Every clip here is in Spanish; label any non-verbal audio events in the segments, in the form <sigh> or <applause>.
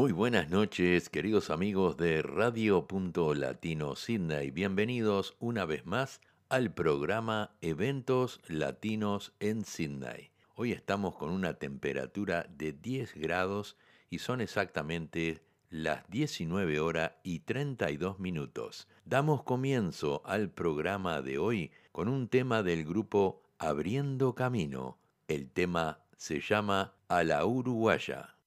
Muy buenas noches, queridos amigos de Radio Punto Latino Sydney. Bienvenidos una vez más al programa Eventos Latinos en Sydney. Hoy estamos con una temperatura de 10 grados y son exactamente las 19 horas y 32 minutos. Damos comienzo al programa de hoy con un tema del grupo Abriendo Camino. El tema se llama A la Uruguaya.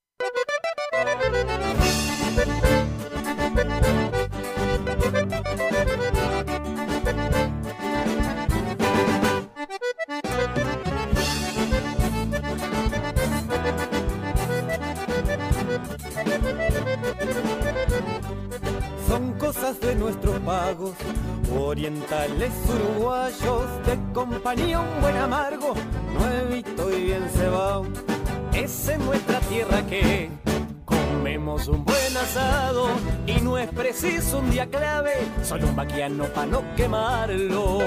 Son cosas de nuestros pagos, orientales uruguayos, de compañía un buen amargo, nuevito y bien cebado. Es en nuestra tierra que comemos un buen asado y no es preciso un día clave, solo un vaquiano para no quemarlo.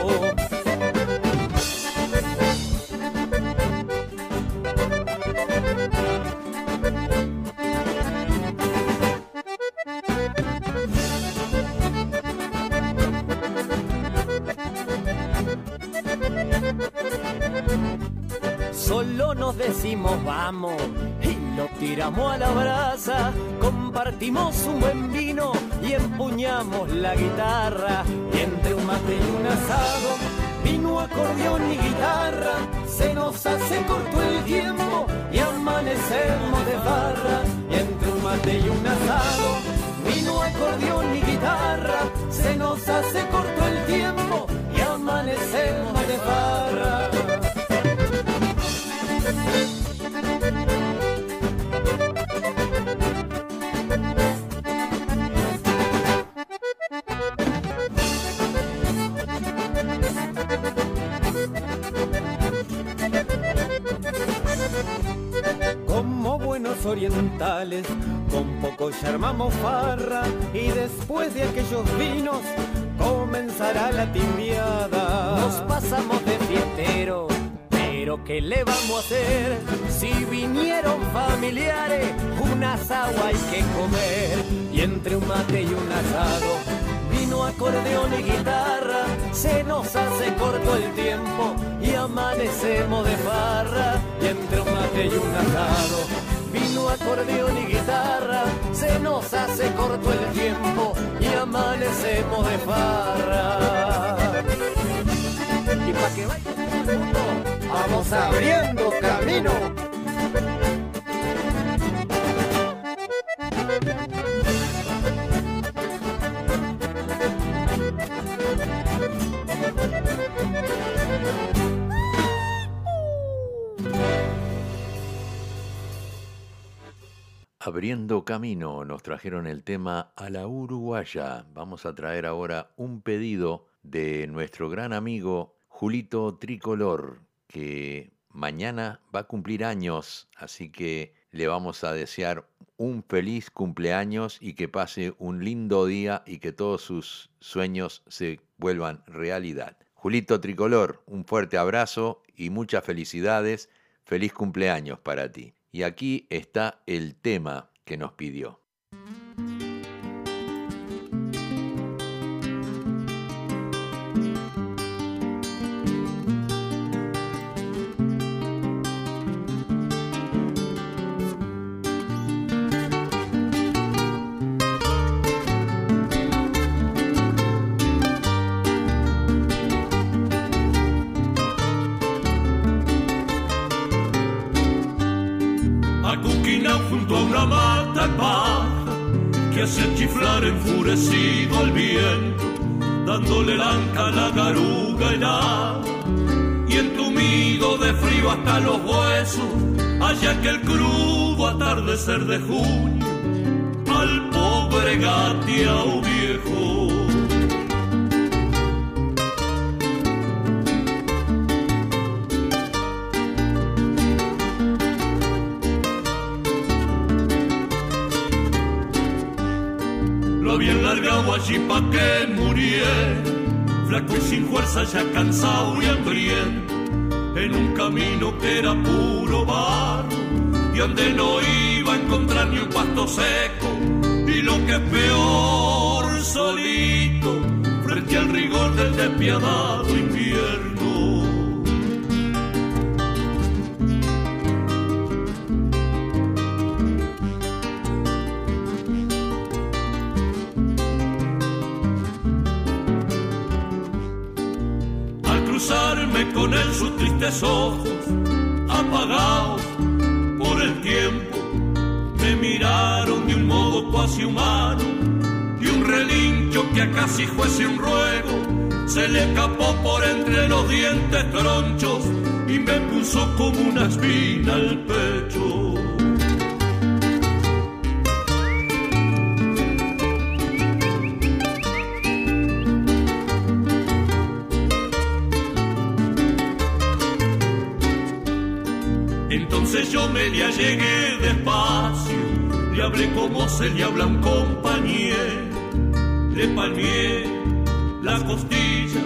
Solo nos decimos vamos tiramos a la brasa, compartimos un buen vino y empuñamos la guitarra. Y entre un mate y un asado, vino, acordeón y guitarra, se nos hace corto el tiempo y amanecemos de barra. Y entre un mate y un asado, vino, acordeón y guitarra, se nos hace corto el tiempo y amanecemos de barra. Con poco ya armamos farra y después de aquellos vinos comenzará la timbiada. Nos pasamos de fiestero, pero ¿qué le vamos a hacer? Si vinieron familiares, un asado hay que comer y entre un mate y un asado vino acordeón y guitarra, se nos hace corto el tiempo y amanecemos de farra. Y entre un mate y un asado, vino acordeón y guitarra, se nos hace corto el tiempo y amanecemos de farra. Y pa' que vaya el mundo, vamos abriendo camino. Abriendo camino nos trajeron el tema a la uruguaya. Vamos a traer ahora un pedido de nuestro gran amigo Julito Tricolor, que mañana va a cumplir años, así que le vamos a desear un feliz cumpleaños y que pase un lindo día y que todos sus sueños se vuelvan realidad. Julito Tricolor, un fuerte abrazo y muchas felicidades. Feliz cumpleaños para ti. Y aquí está el tema que nos pidió. Con él sus tristes ojos apagados por el tiempo me miraron de un modo cuasi humano y un relincho que a casi fuese un ruego se le escapó por entre los dientes tronchos y me puso como una espina al pecho. Entonces yo me le allegué despacio, le hablé como se le habla a un compañero, le palmié las costillas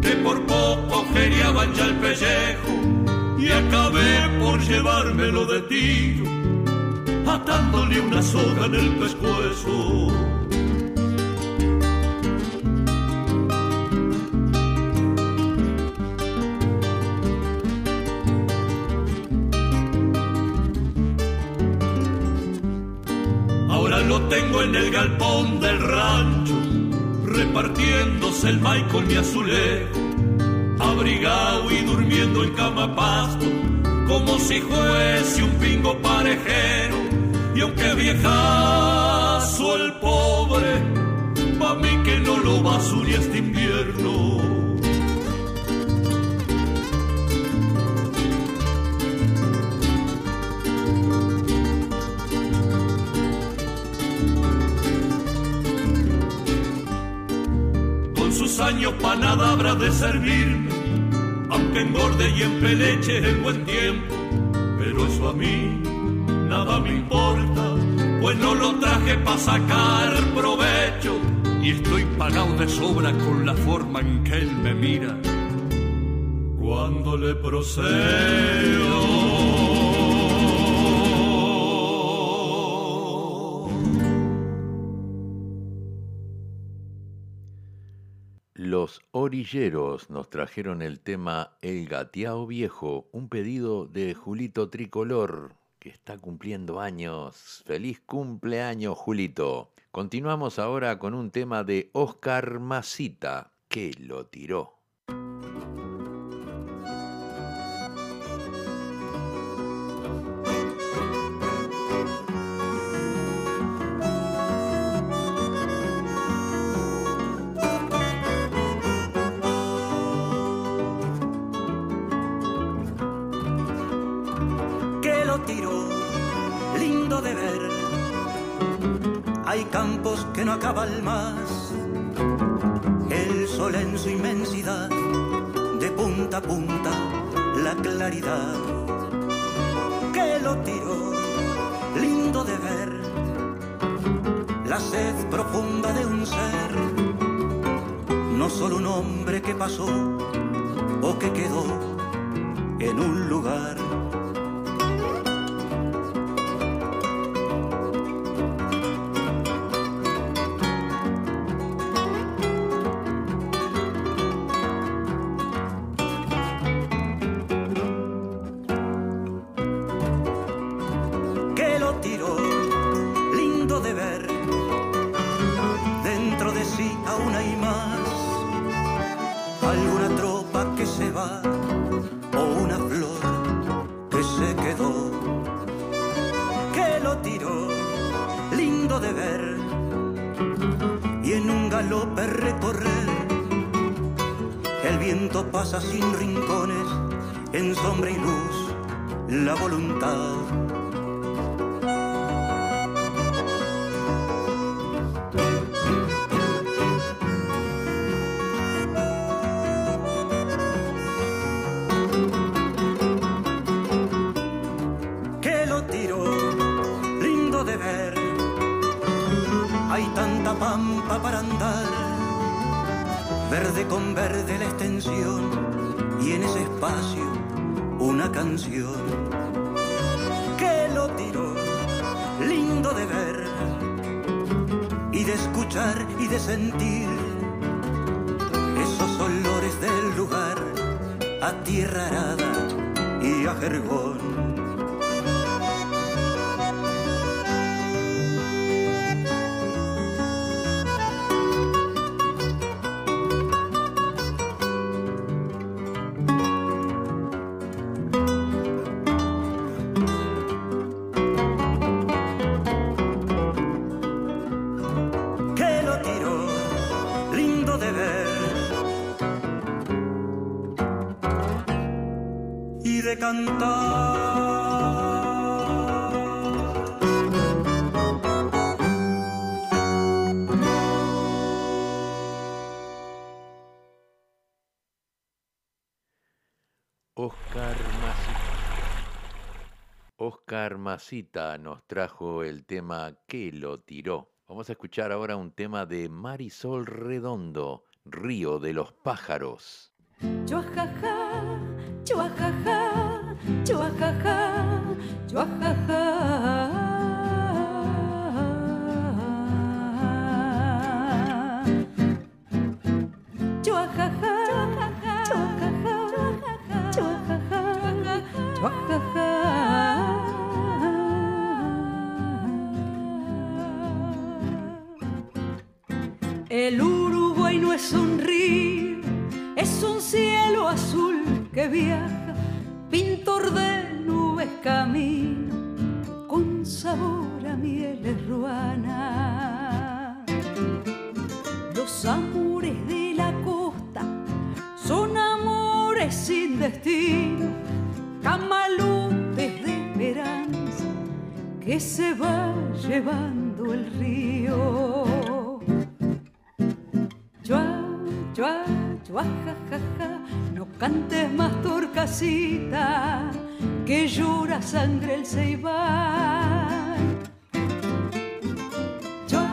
que por poco geriaban ya el pellejo y acabé por llevármelo de tiro, atándole una soga en el pescuezo. En el galpón del rancho, repartiéndose el maíz con mi azulejo, abrigado y durmiendo en cama pasto, como si fuese un pingo parejero. Y aunque viejazo el pobre, pa' mí que no lo basure este invierno. Pa' nada habrá de servirme, aunque engorde y empeleche en buen tiempo, pero eso a mí nada me importa, pues no lo traje pa' sacar provecho, y estoy pagado de sobra con la forma en que él me mira, cuando le procedo. Orilleros nos trajeron el tema El Gateao Viejo, un pedido de Julito Tricolor, que está cumpliendo años. ¡Feliz cumpleaños, Julito! Continuamos ahora con un tema de Oscar Masita, que lo tiró. No acaban más, el sol en su inmensidad, de punta a punta, la claridad. Que lo tiró, lindo de ver, la sed profunda de un ser, no solo un hombre que pasó o que quedó en un lugar. Con verde la extensión y en ese espacio una canción que lo tiró, lindo de ver y de escuchar y de sentir esos olores del lugar a tierra arada y a jergón Nos trajo el tema que lo tiró. Vamos a escuchar ahora un tema de Marisol Redondo, Río de los Pájaros. Chuajaja, chuajaja, chuajaja, chuajaja. El Uruguay no es un río, es un cielo azul que viaja, pintor de nubes camino, con sabor a mieles ruana. Los amores de la costa son amores sin destino, camalutes de esperanza que se va llevando el río. Chua, chua, ja, ja, ja, no cantes más torcasita, que llora sangre el ceibal. Chua,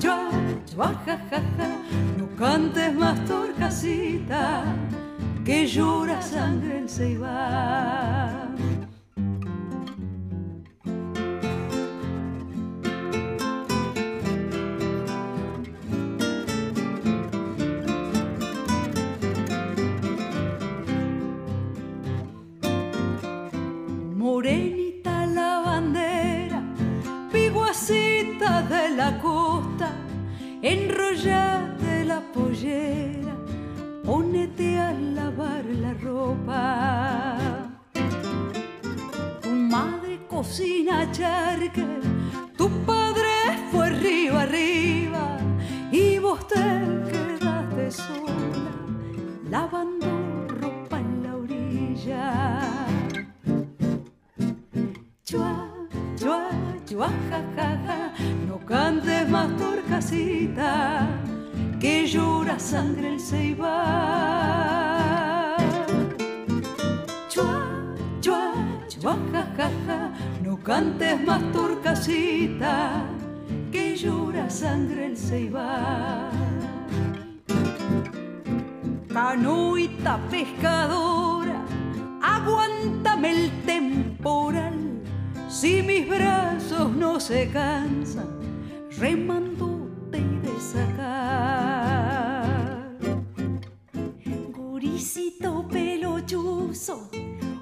chua, chua, ja, ja, ja, no cantes más torcasita, que llora sangre el ceibal. Enrollate la pollera, ponete a lavar la ropa. Tu madre cocina charque, tu padre fue arriba arriba y vos te quedaste sola lavando ropa en la orilla. Chua, chua, chua, ja, ja, ja, no cantes más casita que llora sangre el ceibal. Chua, chua, chua, ja, ja, ja, no cantes más turcasita que llora sangre el ceibal. Canoita pescadora, aguántame no se cansan remando sacar. Gurisito pelochuzo,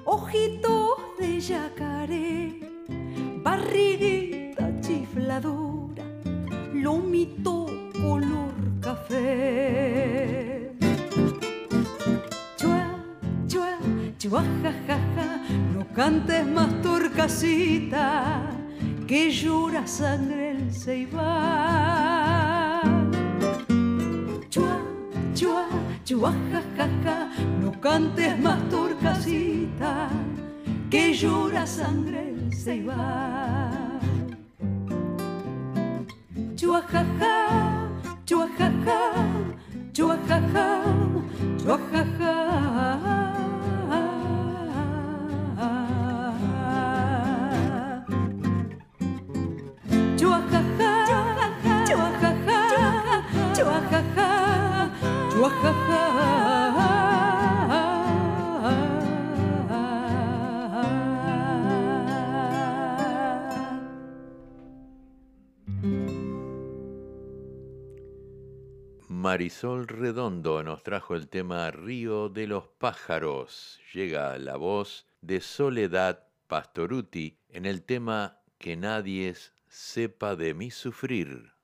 ojitos de yacaré, barriguita chifladura, lomito color café. Chua, chua, chua, ja, ja, ja, no cantes más turcasita que llora sangre el ceibal. Chua, chua, chua, ja, ja, ja, no cantes más torcasita, que llora sangre el ceibal. Chua, ja, ja, chua, ja, chua, ja, chua, ja. Marisol Redondo nos trajo el tema Río de los Pájaros. Llega la voz de Soledad Pastoruti en el tema Que nadie sepa de mi sufrir.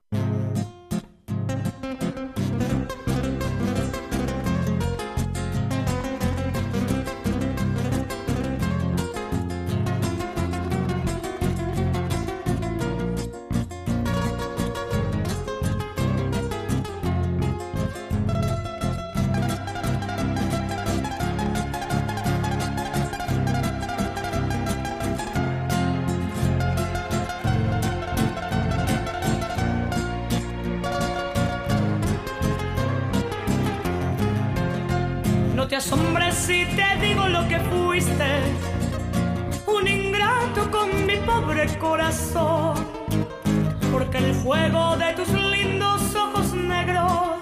te asombres si te digo lo que fuiste. Un ingrato con mi pobre corazón. Porque el fuego de tus lindos ojos negros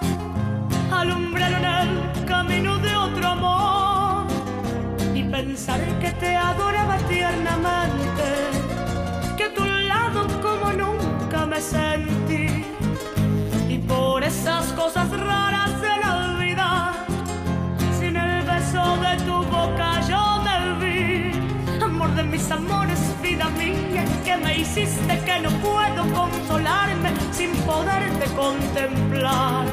alumbraron el camino de otro amor. Y pensar que te adoraba tiernamente. Que a tu lado como nunca me sentí. Y por esas cosas raras de mis amores, vida mía, que me hiciste que no puedo consolarme sin poderte contemplar,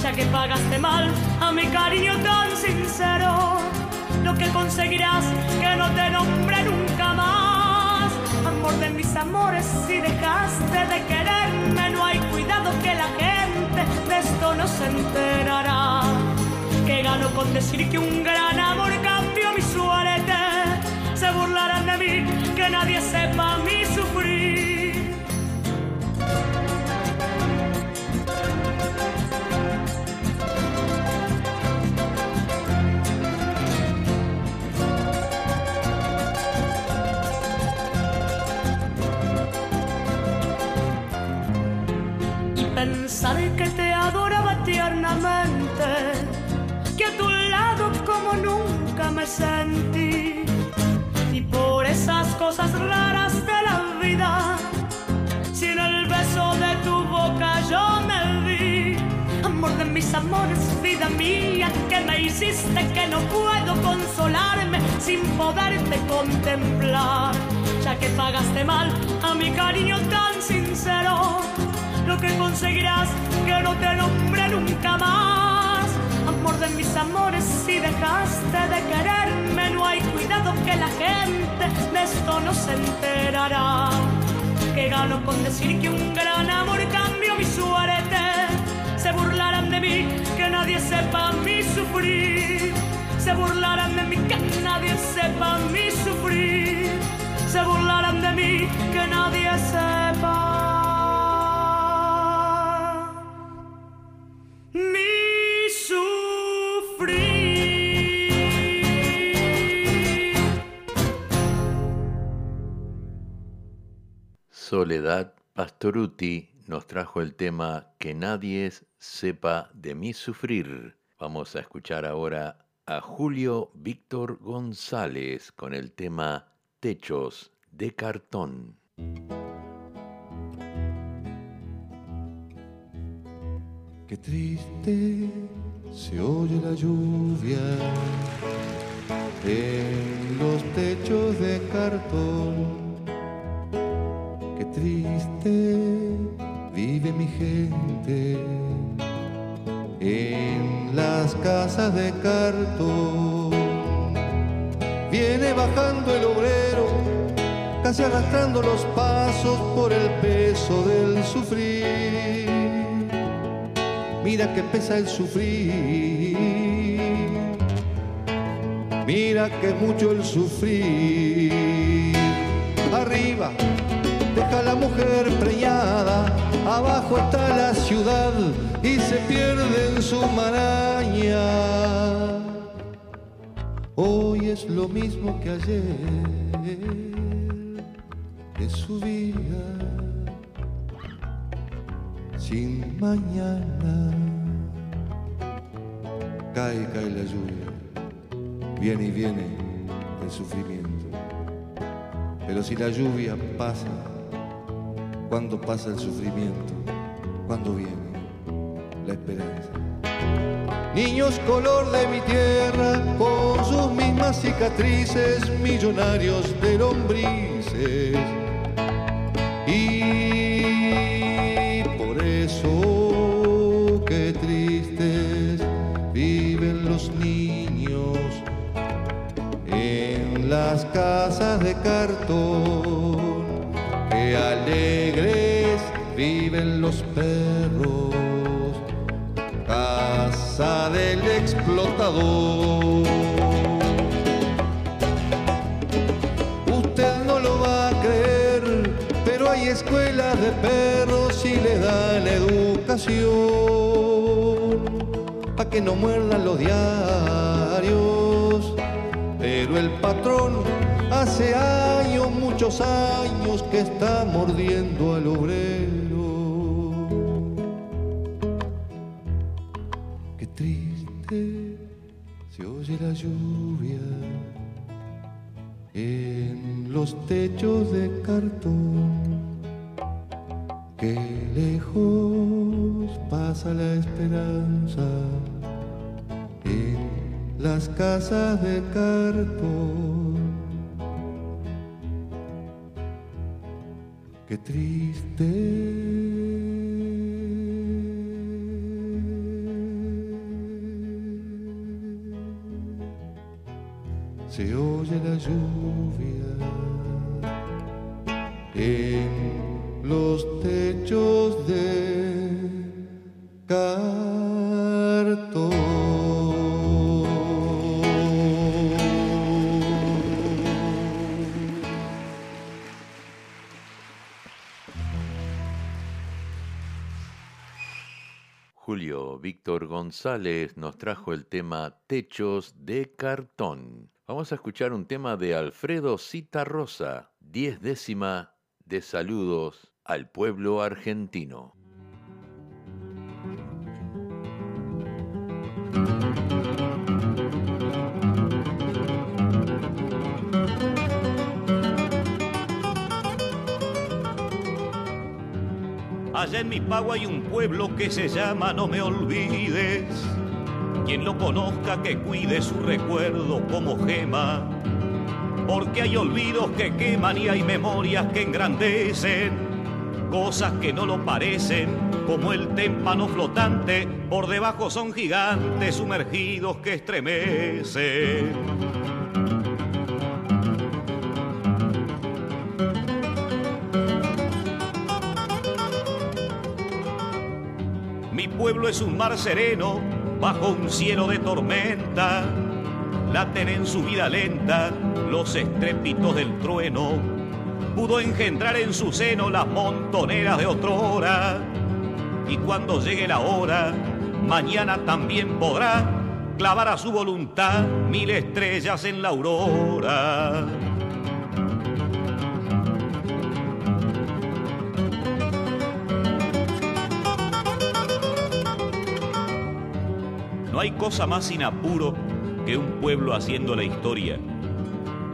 ya que pagaste mal a mi cariño tan sincero, lo que conseguirás que no te nombre nunca más, amor de mis amores, si dejaste de quererme, no hay cuidado que la gente de esto no se enterará, que gano con decir que un gran amor cambió mi suerte burlarán de mí, que nadie sepa mi sufrir. Y pensar que te adoraba tiernamente, que a tu lado como nunca me sentí esas cosas raras de la vida. Si en el beso de tu boca yo me vi, amor de mis amores, vida mía, que me hiciste que no puedo consolarme sin poderte contemplar. Ya que pagaste mal a mi cariño tan sincero, lo que conseguirás que no te nombre nunca más. Amor de mis amores, si dejaste de querer que la gente de esto no se enterará. Que gano con decir que un gran amor cambió mi suerte. Se burlarán de mí, que nadie sepa mi sufrir. Se burlarán de mí, que nadie sepa mi sufrir. Se burlarán de mí, que nadie sepa. Soledad Pastoruti nos trajo el tema Que nadie sepa de mí sufrir. Vamos a escuchar ahora a Julio Víctor González con el tema Techos de cartón. Qué triste se oye la lluvia en los techos de cartón triste vive mi gente en las casas de cartón. Viene bajando el obrero, casi arrastrando los pasos por el peso del sufrir. Mira que pesa el sufrir, mira que mucho el sufrir. Arriba la mujer preñada, abajo está la ciudad y se pierde en su maraña. Hoy es lo mismo que ayer, es su vida sin mañana. Cae, cae la lluvia, viene y viene el sufrimiento. Pero si la lluvia pasa, ¿cuándo pasa el sufrimiento? ¿Cuándo viene la esperanza? Niños color de mi tierra, con sus mismas cicatrices, millonarios de lombrices. Y por eso, qué tristes viven los niños en las casas de cartón. Los perros casa del explotador. Usted no lo va a creer, pero hay escuelas de perros y le dan educación para que no muerdan los diarios. Pero el patrón hace años, muchos años que está mordiendo al obrero. La lluvia en los techos de cartón. Qué lejos pasa la esperanza en las casas de cartón. Qué triste los techos de cartón. Julio Víctor González nos trajo el tema Techos de Cartón. Vamos a escuchar un tema de Alfredo Cita Rosa, diez décima de saludos al pueblo argentino. Allá en mi pago hay un pueblo que se llama No me olvides quien lo conozca que cuide su recuerdo como gema, porque hay olvidos que queman y hay memorias que engrandecen, cosas que no lo parecen, como el témpano flotante, por debajo son gigantes sumergidos que estremecen. Mi pueblo es un mar sereno bajo un cielo de tormenta, laten en su vida lenta los estrépitos del trueno, pudo engendrar en su seno las montoneras de otrora, y cuando llegue la hora, mañana también podrá clavar a su voluntad mil estrellas en la aurora. No hay cosa más sin apuro que un pueblo haciendo la historia.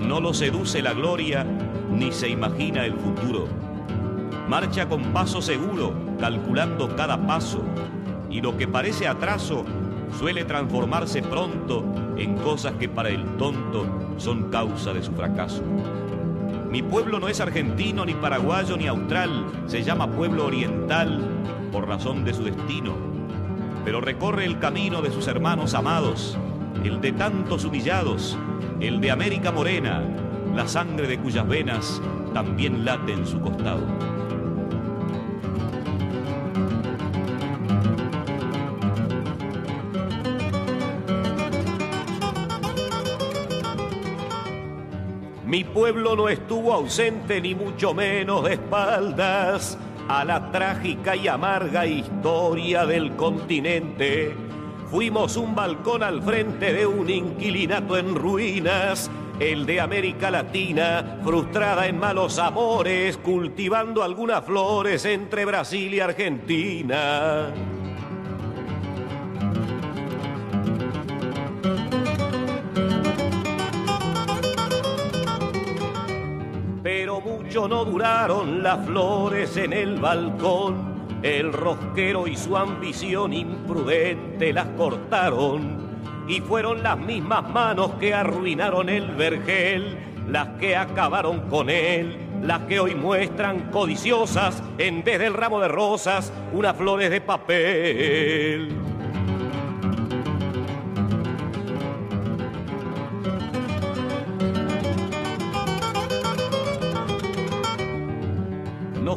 No lo seduce la gloria ni se imagina el futuro. Marcha con paso seguro, calculando cada paso, y lo que parece atraso suele transformarse pronto en cosas que para el tonto son causa de su fracaso. Mi pueblo no es argentino, ni paraguayo, ni austral, se llama pueblo oriental por razón de su destino pero recorre el camino de sus hermanos amados, el de tantos humillados, el de América Morena, la sangre de cuyas venas también late en su costado. Mi pueblo no estuvo ausente ni mucho menos de espaldas a la trágica y amarga historia del continente. Fuimos un balcón al frente de un inquilinato en ruinas, el de América Latina, frustrada en malos amores, cultivando algunas flores entre Brasil y Argentina. No duraron las flores en el balcón. El rosquero y su ambición imprudente las cortaron. Y fueron las mismas manos que arruinaron el vergel, las que acabaron con él, las que hoy muestran codiciosas, en vez del ramo de rosas, unas flores de papel.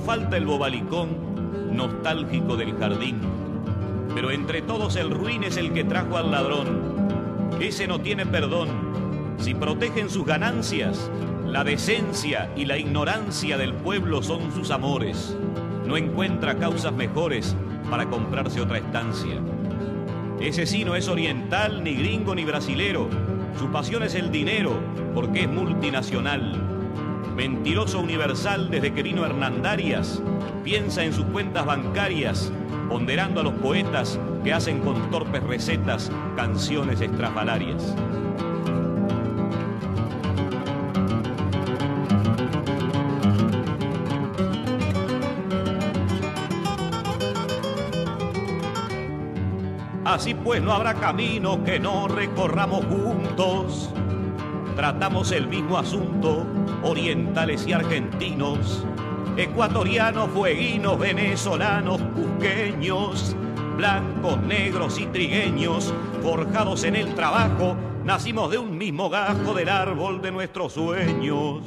Falta el bobalicón nostálgico del jardín, pero entre todos el ruin es el que trajo al ladrón. Ese no tiene perdón. Si protegen sus ganancias, la decencia y la ignorancia del pueblo son sus amores. No encuentra causas mejores para comprarse otra estancia. Ese sí no es oriental, ni gringo, ni brasilero. Su pasión es el dinero, porque es multinacional mentiroso universal desde que vino Hernandarias, piensa en sus cuentas bancarias, ponderando a los poetas que hacen con torpes recetas canciones estrafalarias. Así pues no habrá camino que no recorramos juntos. Tratamos el mismo asunto orientales y argentinos, ecuatorianos, fueguinos, venezolanos, cusqueños, blancos, negros y trigueños, forjados en el trabajo, nacimos de un mismo gajo del árbol de nuestros sueños.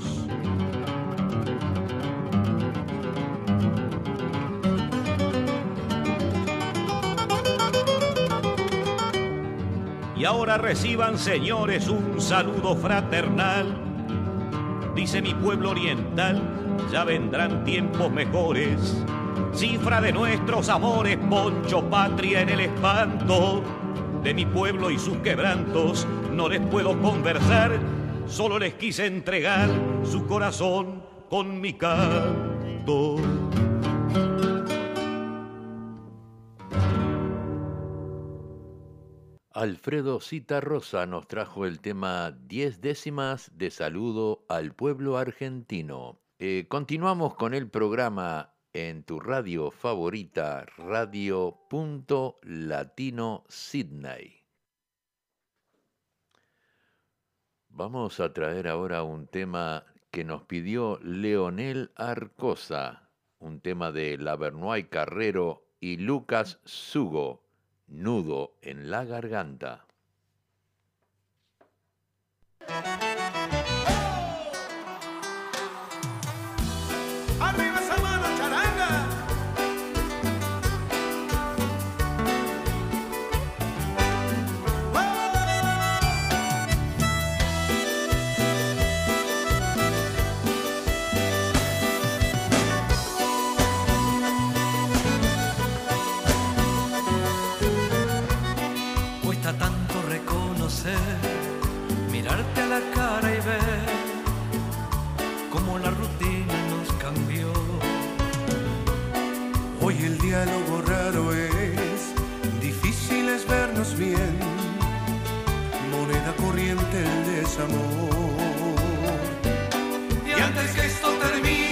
Y ahora reciban, señores, un saludo fraternal dice mi pueblo oriental, ya vendrán tiempos mejores. Cifra de nuestros amores, poncho patria en el espanto. De mi pueblo y sus quebrantos no les puedo conversar, solo les quise entregar su corazón con mi canto. Alfredo Rosa nos trajo el tema Diez décimas de saludo al pueblo argentino. Eh, continuamos con el programa en tu radio favorita, Radio Latino Sydney. Vamos a traer ahora un tema que nos pidió Leonel Arcosa, un tema de Lavernoy Carrero y Lucas Sugo nudo en la garganta. Mirarte a la cara y ver cómo la rutina nos cambió. Hoy el diálogo raro es, difícil es vernos bien, moneda corriente el desamor. Y antes que esto termine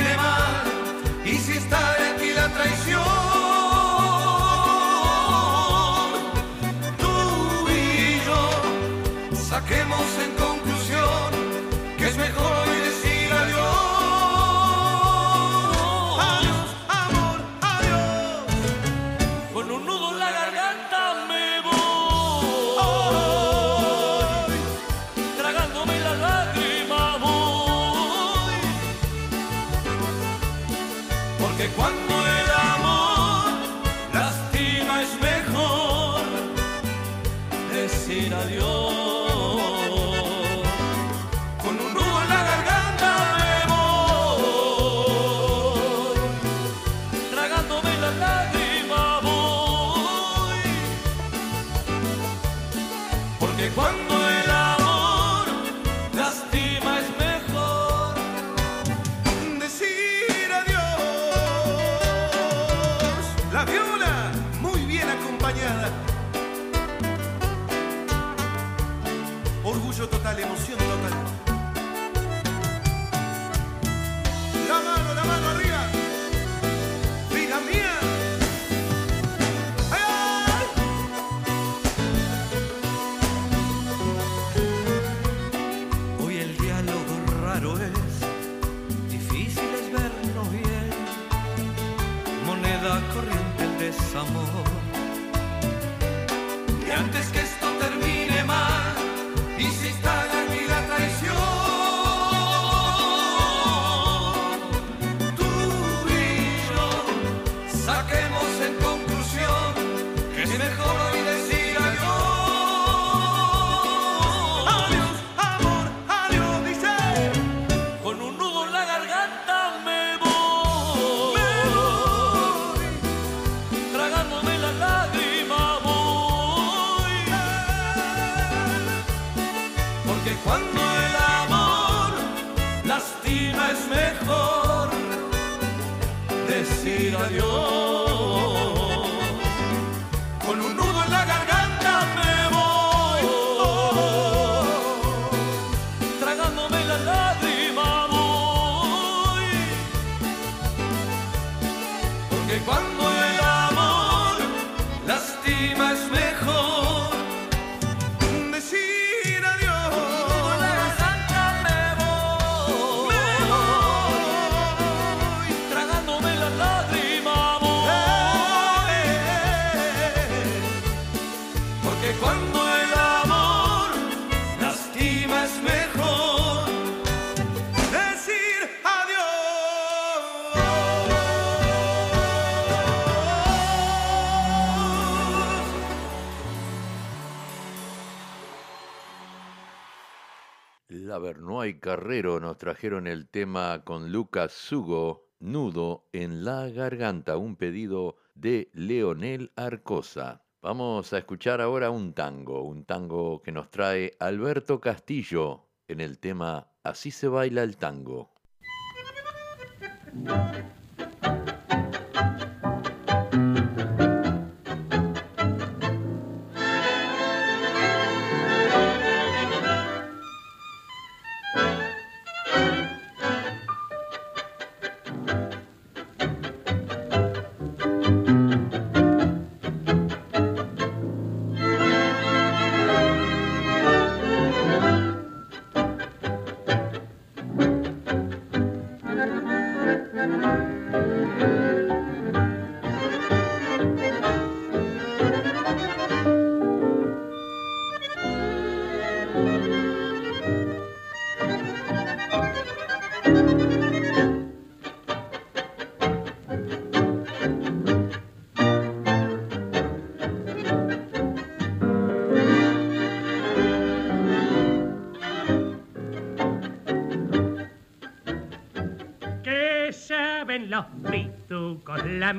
Nos trajeron el tema con Lucas Sugo, Nudo en la Garganta, un pedido de Leonel Arcosa. Vamos a escuchar ahora un tango, un tango que nos trae Alberto Castillo en el tema Así se baila el tango.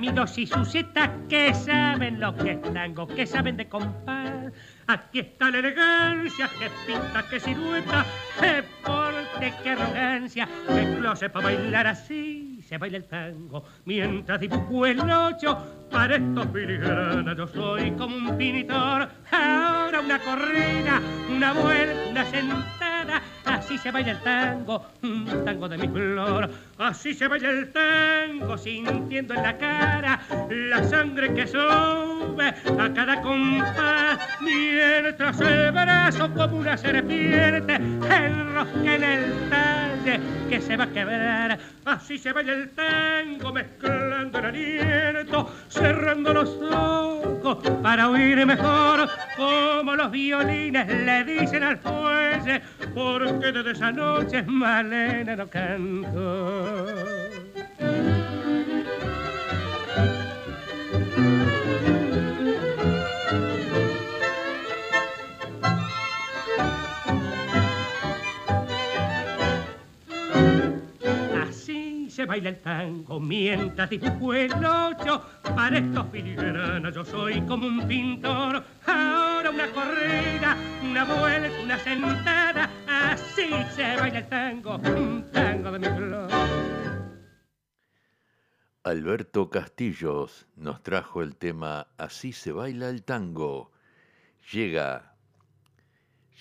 Amigos y Suseta que saben lo que es tango, que saben de compás. Aquí está la elegancia, que pinta, que silueta, que porte, que arrogancia, que closet para bailar así. Se baila el tango mientras dibujo el ocho. Para estos filigranas yo soy como un pintor. Ahora una corrida, una vuelta, una sentada Así se baila el tango, un tango de mi flor. Así se baila el tango, sintiendo en la cara la sangre que sube a cada compás. Mientras el brazo como una serpiente enrosca en el talle que se va a quebrar. Así se baila el tango, mezclando el aliento, cerrando los ojos para oír mejor como los violines le dicen al fuelle. Porque desde esa noche Malena no canto. Se baila el tango mientras dibujo el ocho. Para estos filigranas yo soy como un pintor. Ahora una corrida, una vuelta, una sentada Así se baila el tango, un tango de mi flor. Alberto Castillos nos trajo el tema Así se baila el tango. Llega,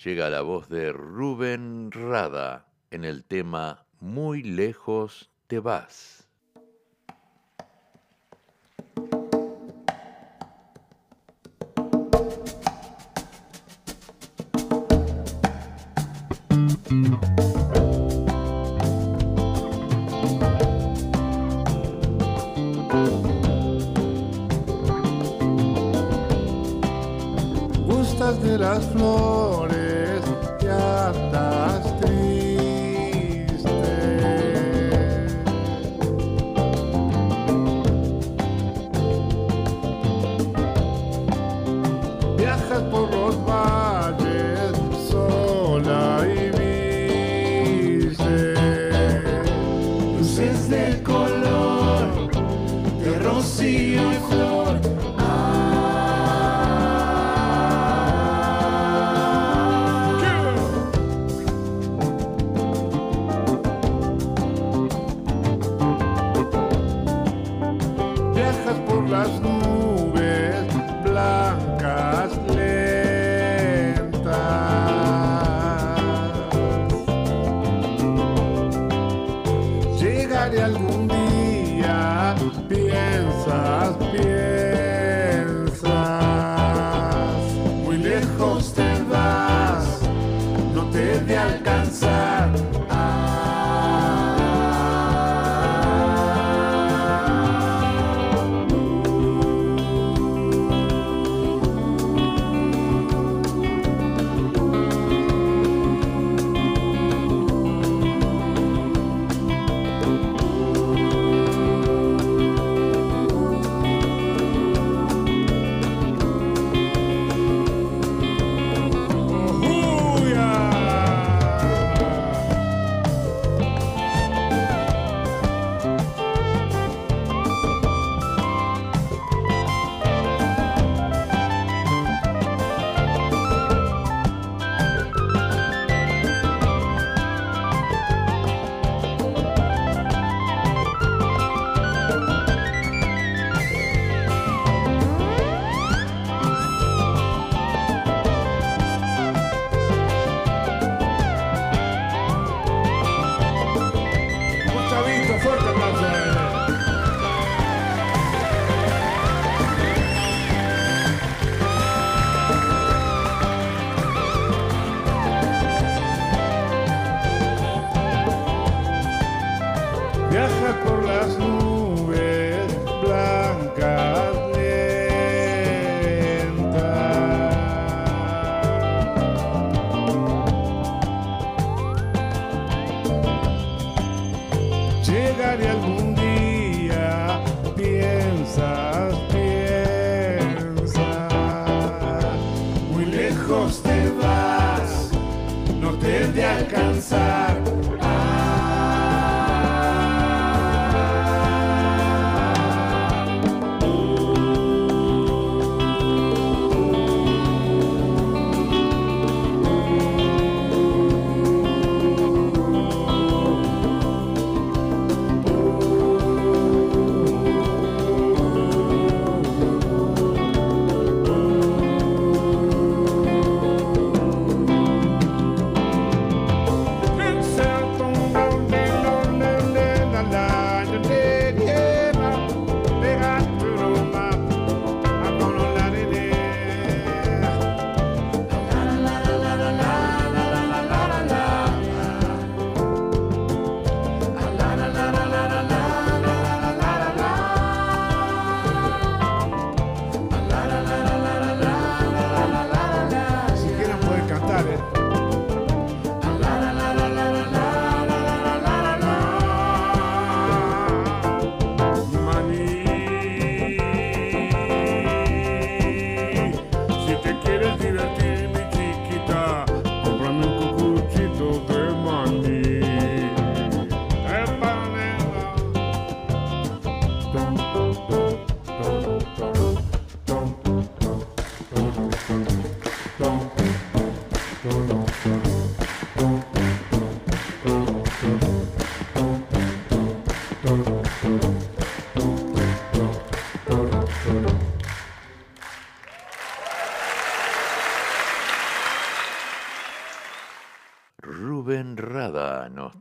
llega la voz de Rubén Rada en el tema Muy lejos te vas. de las flores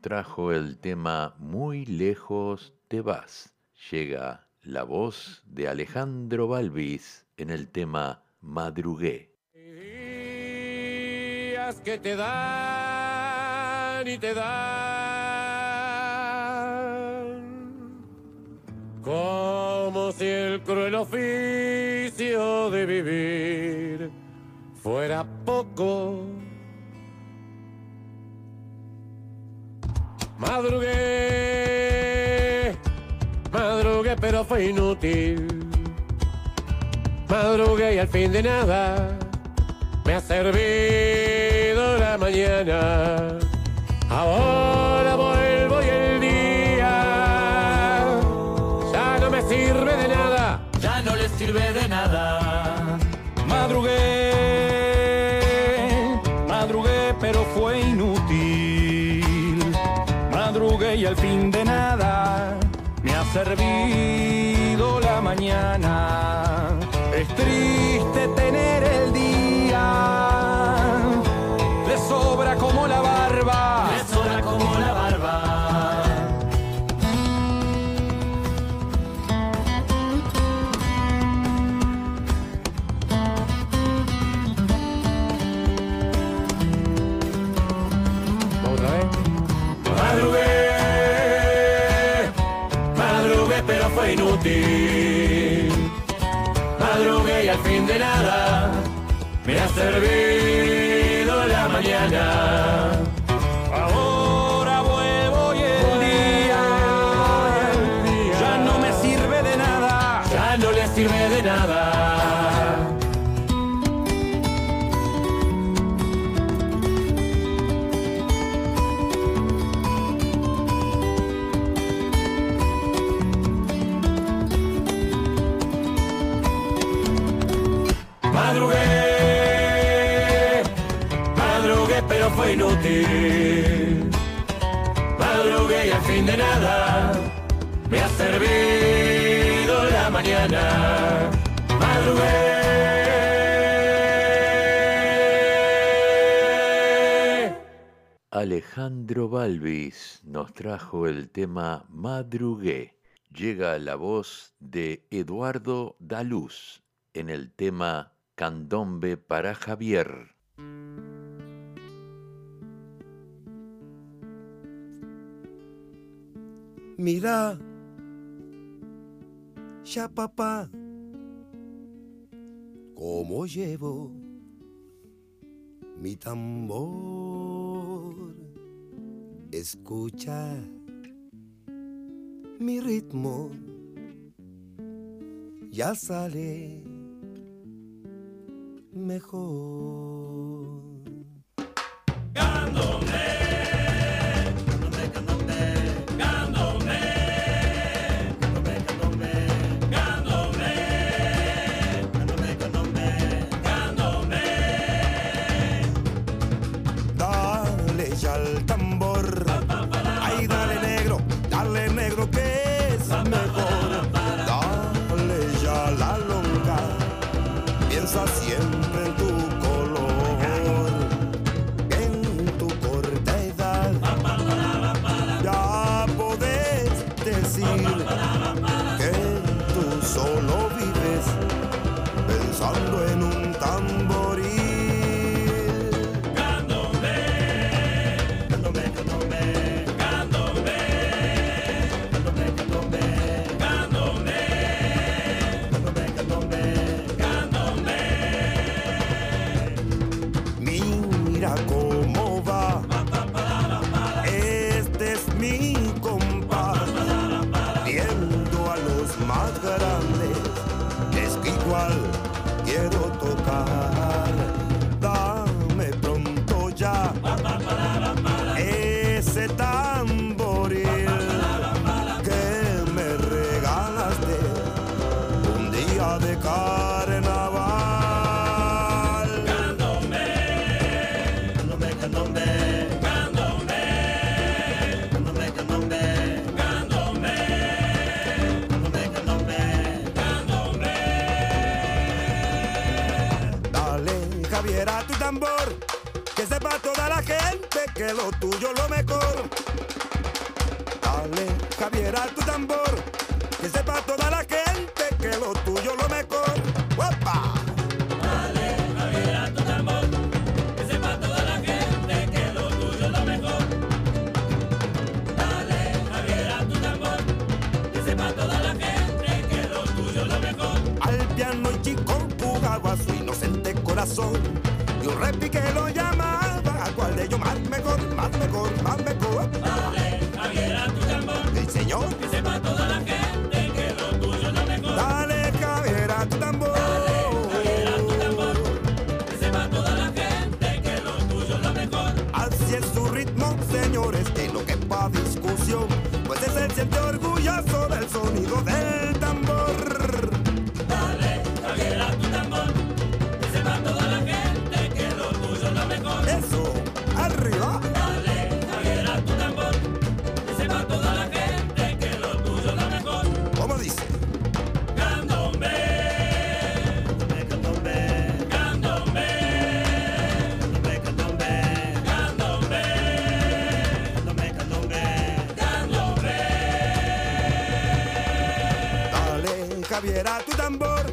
trajo el tema Muy lejos te vas. Llega la voz de Alejandro Balvis en el tema Madrugué. Días que te dan y te dan como si el cruel oficio de vivir fuera poco. Madrugué, madrugué, pero fue inútil. Madrugué y al fin de nada me ha servido la mañana. Ahora vuelvo y el día ya no me sirve de nada. Ya no le sirve de nada. Madrugué, Y al fin de nada me ha servido la mañana. Es triste tener el día, me Madrugué y al fin de nada me ha servido la mañana. Madrugué. Alejandro Balvis nos trajo el tema Madrugué. Llega la voz de Eduardo Daluz en el tema Candombe para Javier. Mira, ya papá, cómo llevo mi tambor. Escucha mi ritmo, ya sale mejor. caveirato tambor. Govel. Javiera tu tambor.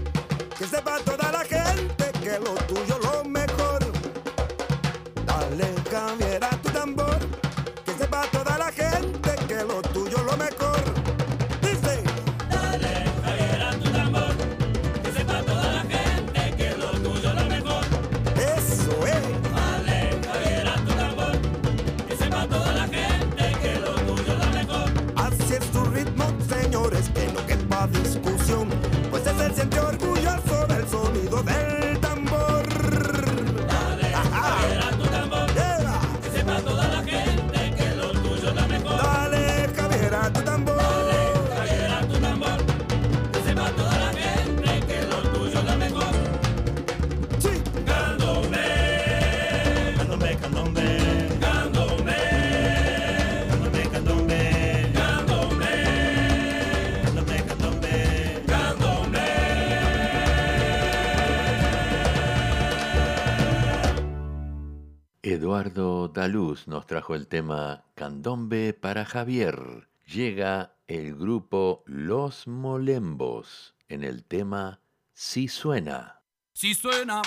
Eduardo Daluz nos trajo el tema Candombe para Javier. Llega el grupo Los Molembos en el tema Si sí suena. Si sí suena,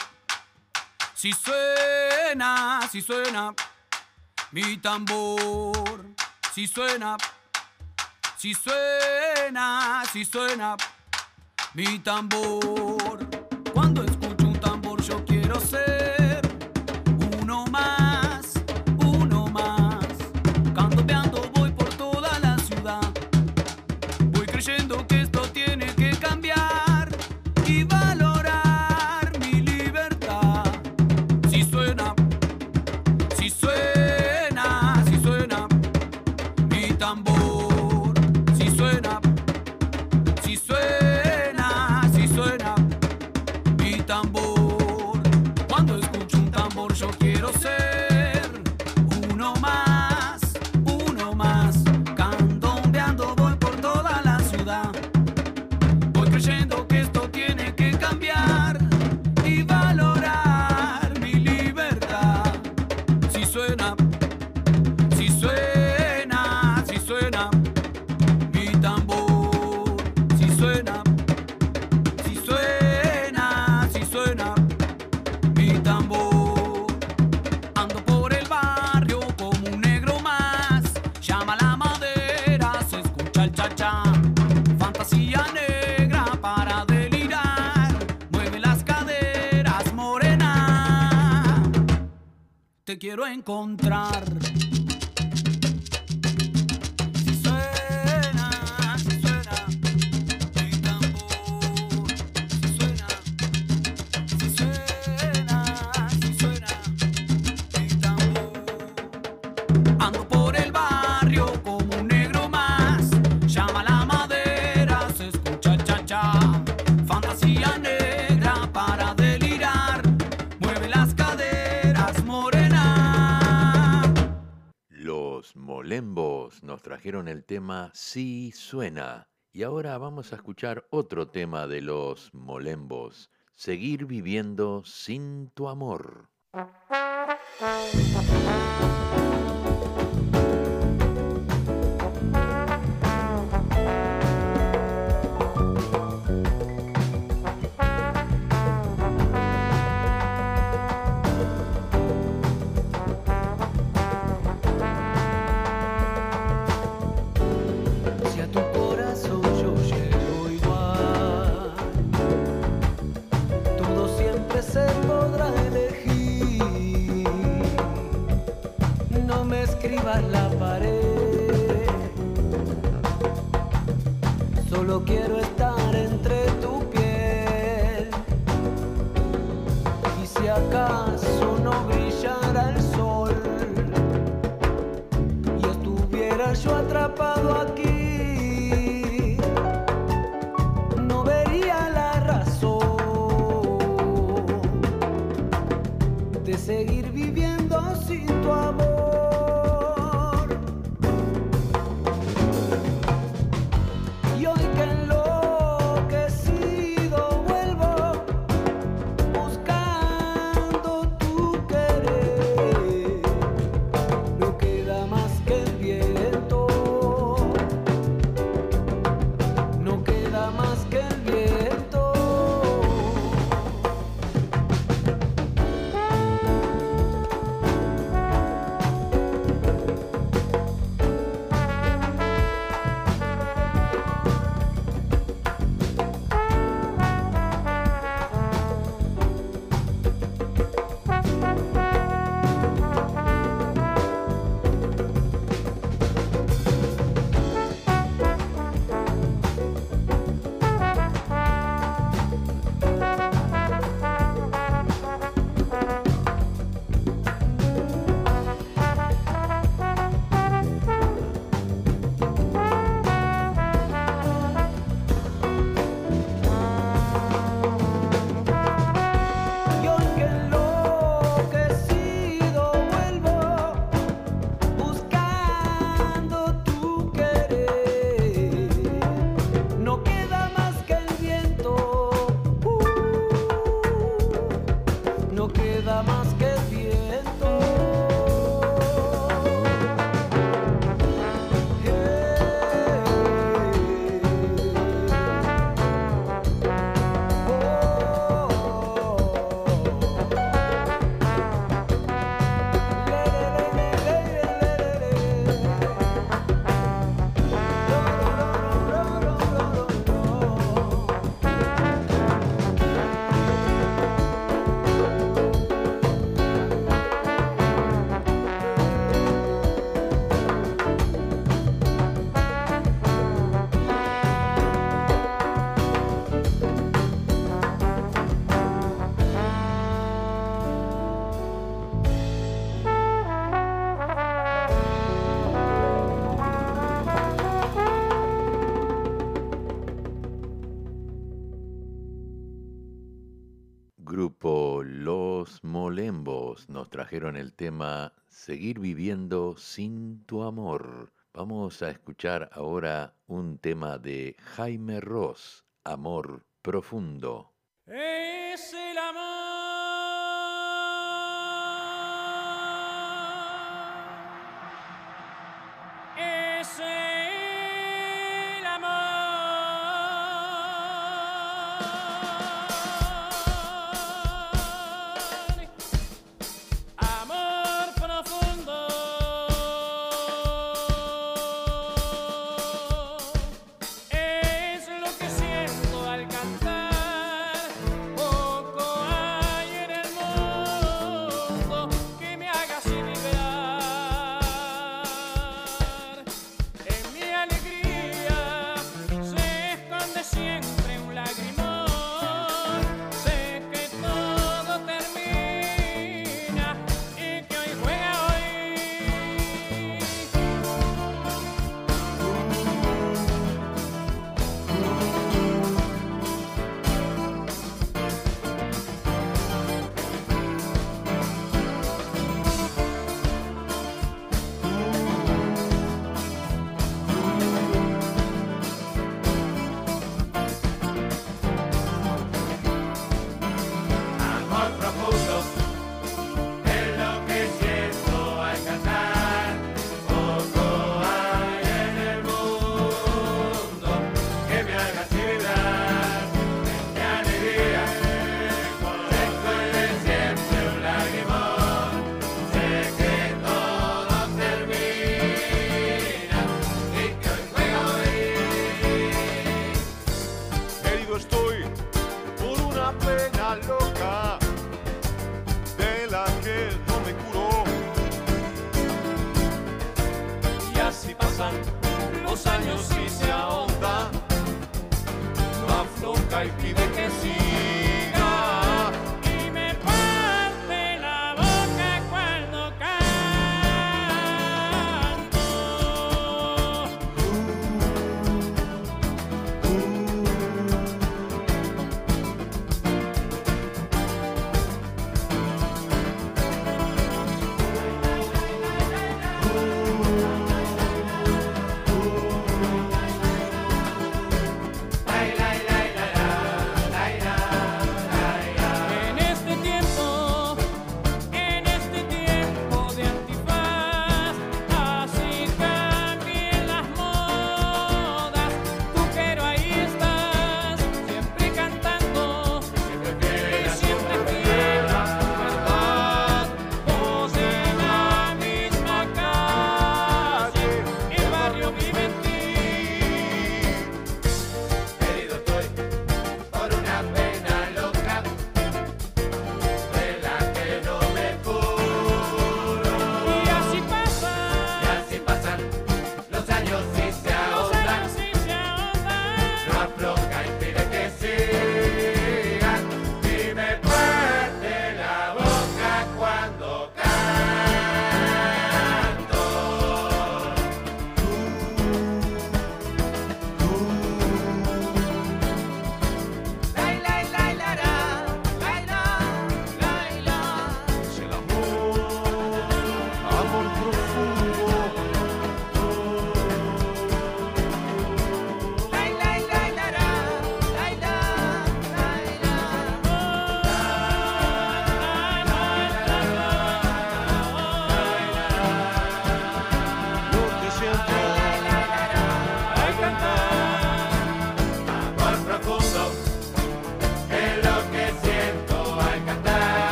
si sí suena, si suena, mi tambor. Si suena, si suena, si suena, mi tambor. quiero encontrar. el tema Sí suena. Y ahora vamos a escuchar otro tema de los molembos, Seguir viviendo sin tu amor. <laughs> quiero estar entre tu piel. Y si acaso no brillara el sol y estuviera yo atrapado aquí. no vería la razón de Seguir. Nos trajeron el tema Seguir viviendo sin tu amor. Vamos a escuchar ahora un tema de Jaime Ross, Amor Profundo. Es el amor.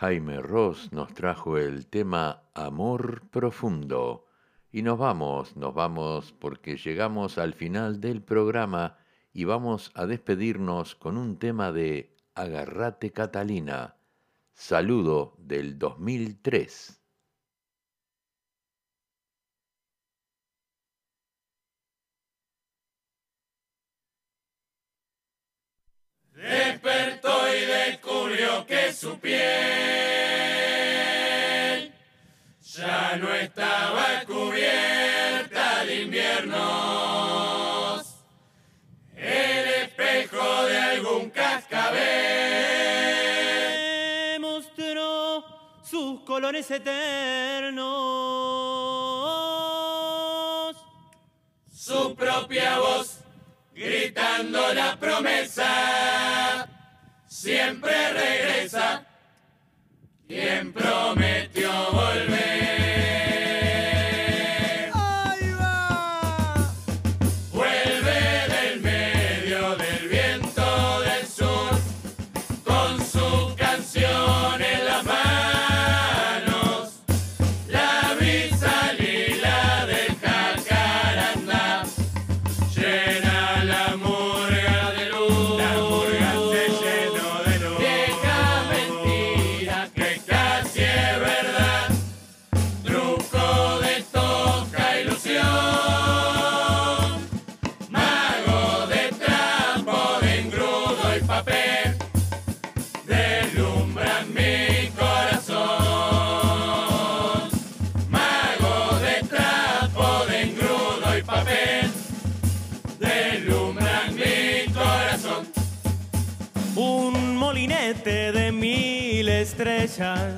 Jaime Ross nos trajo el tema Amor Profundo. Y nos vamos, nos vamos porque llegamos al final del programa y vamos a despedirnos con un tema de Agarrate Catalina, saludo del 2003. Despertó que su piel ya no estaba cubierta de inviernos. El espejo de algún cascabel mostró sus colores eternos. su propia voz gritando la promesa. Siempre regresa quien prometió volver. Un molinete de mil estrellas,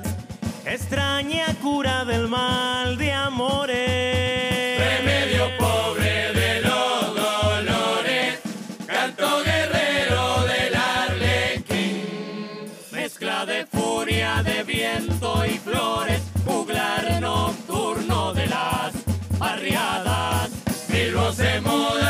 extraña cura del mal de amores. Remedio pobre de los dolores, canto guerrero del arlequín. Mezcla de furia, de viento y flores, juglar nocturno de las barriadas. Mil voces mudas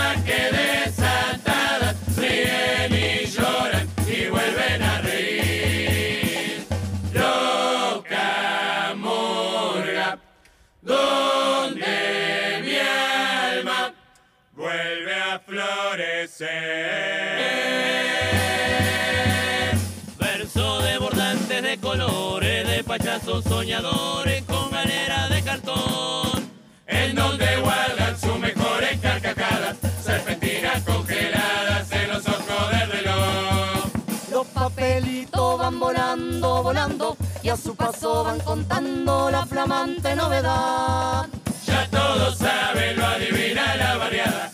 soñadores con galera de cartón, en donde guardan sus mejores carcajadas, serpentinas congeladas en los ojos del reloj. Los papelitos van volando, volando, y a su paso van contando la flamante novedad. Ya todos saben, lo adivina la variada,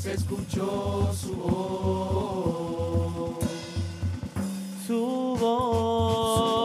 se escuchó su voz. Su voz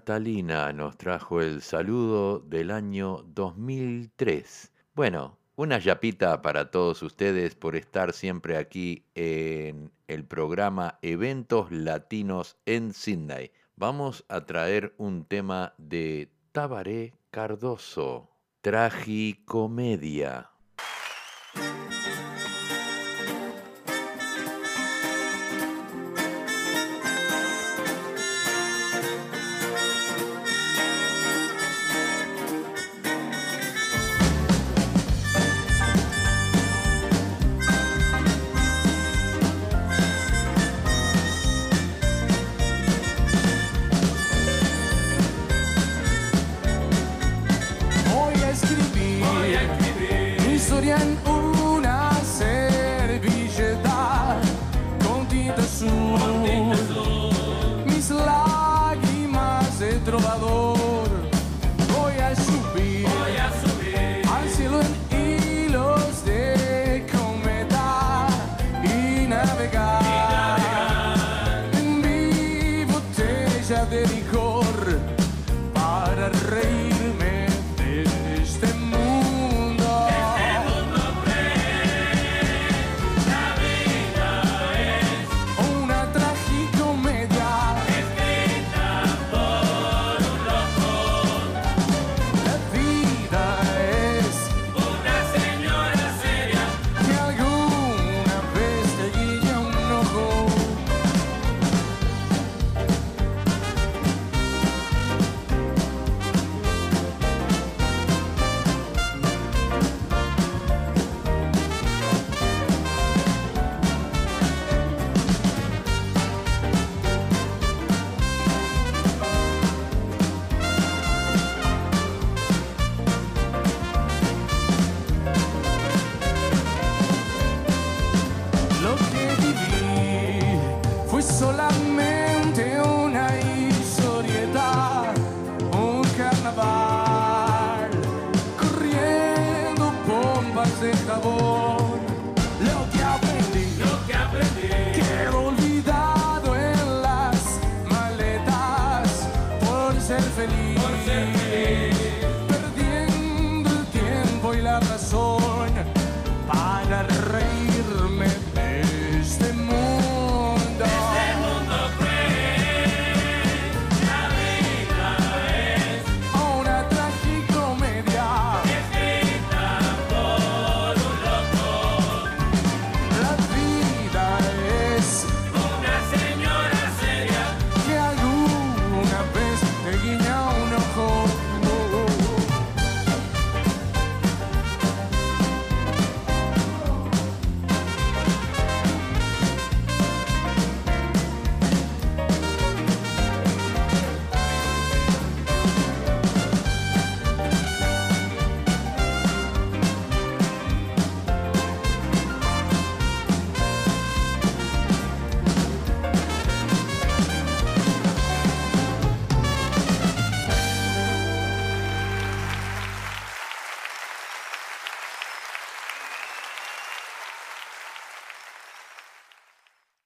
Catalina nos trajo el saludo del año 2003. Bueno, una yapita para todos ustedes por estar siempre aquí en el programa Eventos Latinos en Sydney. Vamos a traer un tema de Tabaré Cardoso, Tragicomedia.